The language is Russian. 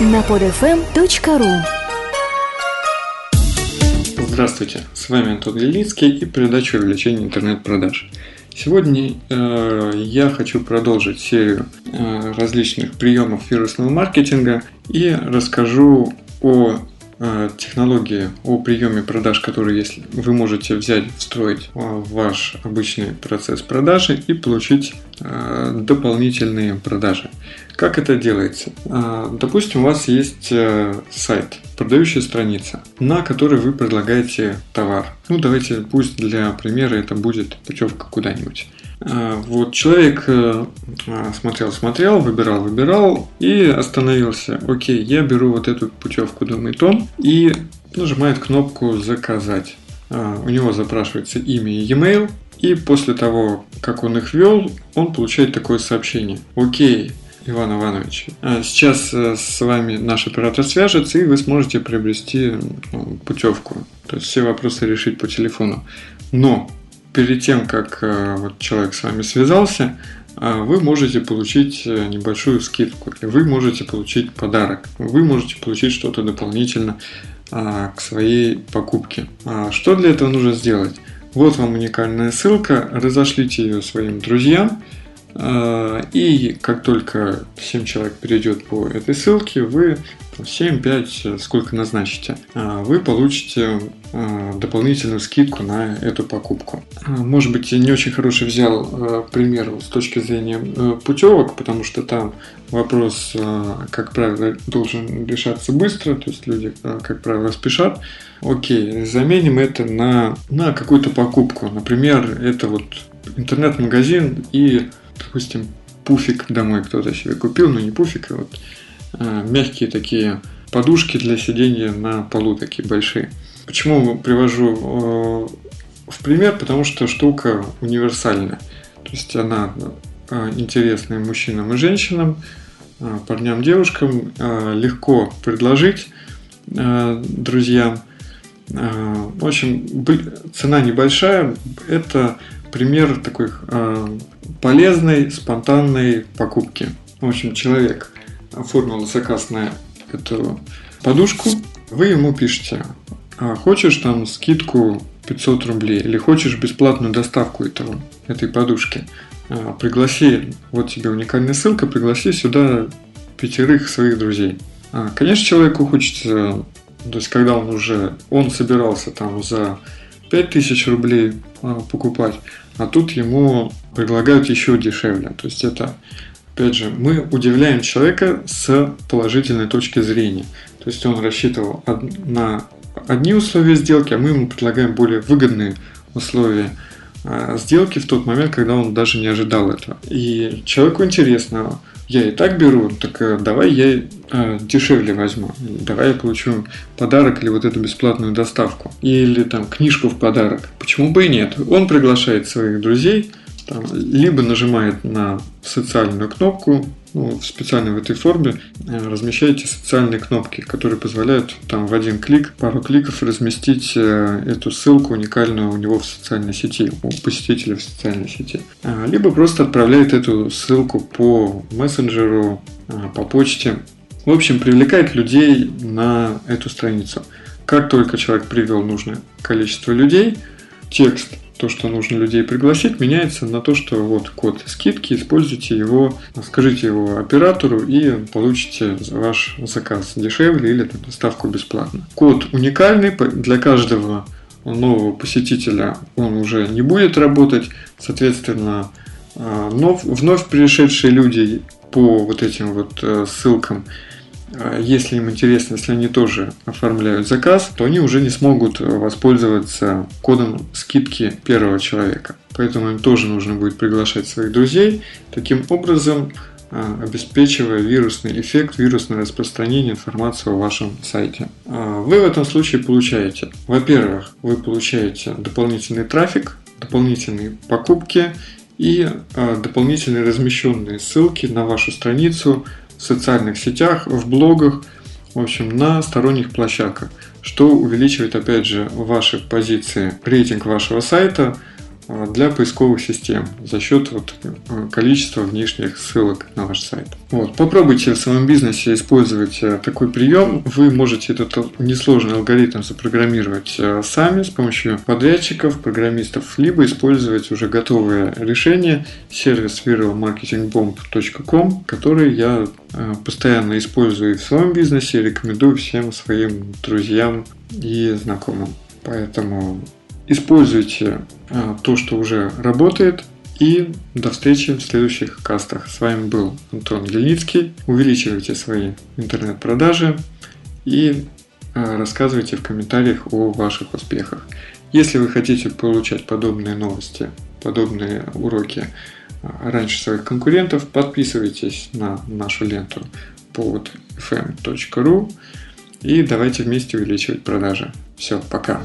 на podfm.ru Здравствуйте, с вами Антон Ельницкий и передача увеличения интернет-продаж. Сегодня э, я хочу продолжить серию э, различных приемов вирусного маркетинга и расскажу о технологии о приеме продаж, которые если вы можете взять, встроить в ваш обычный процесс продажи и получить э, дополнительные продажи. Как это делается? Э, допустим, у вас есть сайт, продающая страница, на которой вы предлагаете товар. Ну, давайте, пусть для примера это будет путевка куда-нибудь. А, вот человек э, а, смотрел, смотрел, выбирал, выбирал и остановился. Окей, я беру вот эту путевку, думает он, и нажимает кнопку «Заказать». А, у него запрашивается имя и e-mail, и после того, как он их ввел, он получает такое сообщение. Окей, Иван Иванович. Сейчас э, с вами наш оператор свяжется, и вы сможете приобрести путевку. То есть все вопросы решить по телефону. Но перед тем, как э, вот человек с вами связался, э, вы можете получить э, небольшую скидку, вы можете получить подарок, вы можете получить что-то дополнительно к своей покупке. А что для этого нужно сделать? Вот вам уникальная ссылка, разошлите ее своим друзьям, и как только 7 человек перейдет по этой ссылке, вы 7-5, сколько назначите, вы получите Э, дополнительную скидку на эту покупку. Э, может быть, я не очень хороший взял э, пример с точки зрения путевок, потому что там вопрос, как правило, должен решаться быстро, то есть люди, как правило, спешат. Окей, заменим это на, на какую-то покупку. Например, это вот интернет-магазин и, допустим, пуфик домой кто-то себе купил, но не пуфик, а вот мягкие такие подушки для сидения на полу, такие большие. Почему привожу э, в пример? Потому что штука универсальная. То есть она э, интересная мужчинам и женщинам, э, парням, девушкам. Легко предложить друзьям. В общем, цена небольшая. Это пример такой полезной, спонтанной покупки. В общем, человек оформил заказ на эту подушку, вы ему пишете, а хочешь там скидку 500 рублей или хочешь бесплатную доставку этого, этой подушки, а, пригласи, вот тебе уникальная ссылка, пригласи сюда пятерых своих друзей. А, конечно, человеку хочется, то есть когда он уже, он собирался там за 5000 рублей а, покупать, а тут ему предлагают еще дешевле. То есть это, опять же, мы удивляем человека с положительной точки зрения. То есть он рассчитывал на одни условия сделки, а мы ему предлагаем более выгодные условия сделки в тот момент, когда он даже не ожидал этого. И человеку интересно, я и так беру, так э, давай я э, дешевле возьму, давай я получу подарок или вот эту бесплатную доставку, или там книжку в подарок. Почему бы и нет? Он приглашает своих друзей, там, либо нажимает на социальную кнопку, ну, в специальной в этой форме э, размещаете социальные кнопки, которые позволяют там в один клик, пару кликов разместить э, эту ссылку уникальную у него в социальной сети, у посетителя в социальной сети. Либо просто отправляет эту ссылку по мессенджеру, по почте. В общем, привлекает людей на эту страницу. Как только человек привел нужное количество людей, текст то, что нужно людей пригласить, меняется на то, что вот код скидки, используйте его, скажите его оператору и получите ваш заказ дешевле или доставку бесплатно. Код уникальный для каждого нового посетителя он уже не будет работать, соответственно, а, вновь пришедшие люди по вот этим вот э, ссылкам если им интересно, если они тоже оформляют заказ, то они уже не смогут воспользоваться кодом скидки первого человека. Поэтому им тоже нужно будет приглашать своих друзей, таким образом а, обеспечивая вирусный эффект, вирусное распространение информации о вашем сайте. А, вы в этом случае получаете, во-первых, вы получаете дополнительный трафик, дополнительные покупки и дополнительные размещенные ссылки на вашу страницу в социальных сетях, в блогах, в общем, на сторонних площадках, что увеличивает, опять же, ваши позиции, рейтинг вашего сайта для поисковых систем за счет вот а, количества внешних ссылок на ваш сайт. Вот. Попробуйте в своем бизнесе использовать а, такой прием. Вы можете этот несложный алгоритм запрограммировать сами с помощью подрядчиков, программистов, либо использовать уже готовое решение сервис viralmarketingbomb.com, который я постоянно использую в своем бизнесе и рекомендую всем своим друзьям и знакомым. Поэтому Используйте а, то, что уже работает, и до встречи в следующих кастах. С вами был Антон Ельницкий. Увеличивайте свои интернет-продажи и а, рассказывайте в комментариях о ваших успехах. Если вы хотите получать подобные новости, подобные уроки а, раньше своих конкурентов, подписывайтесь на нашу ленту podfm.ru и давайте вместе увеличивать продажи. Все, пока.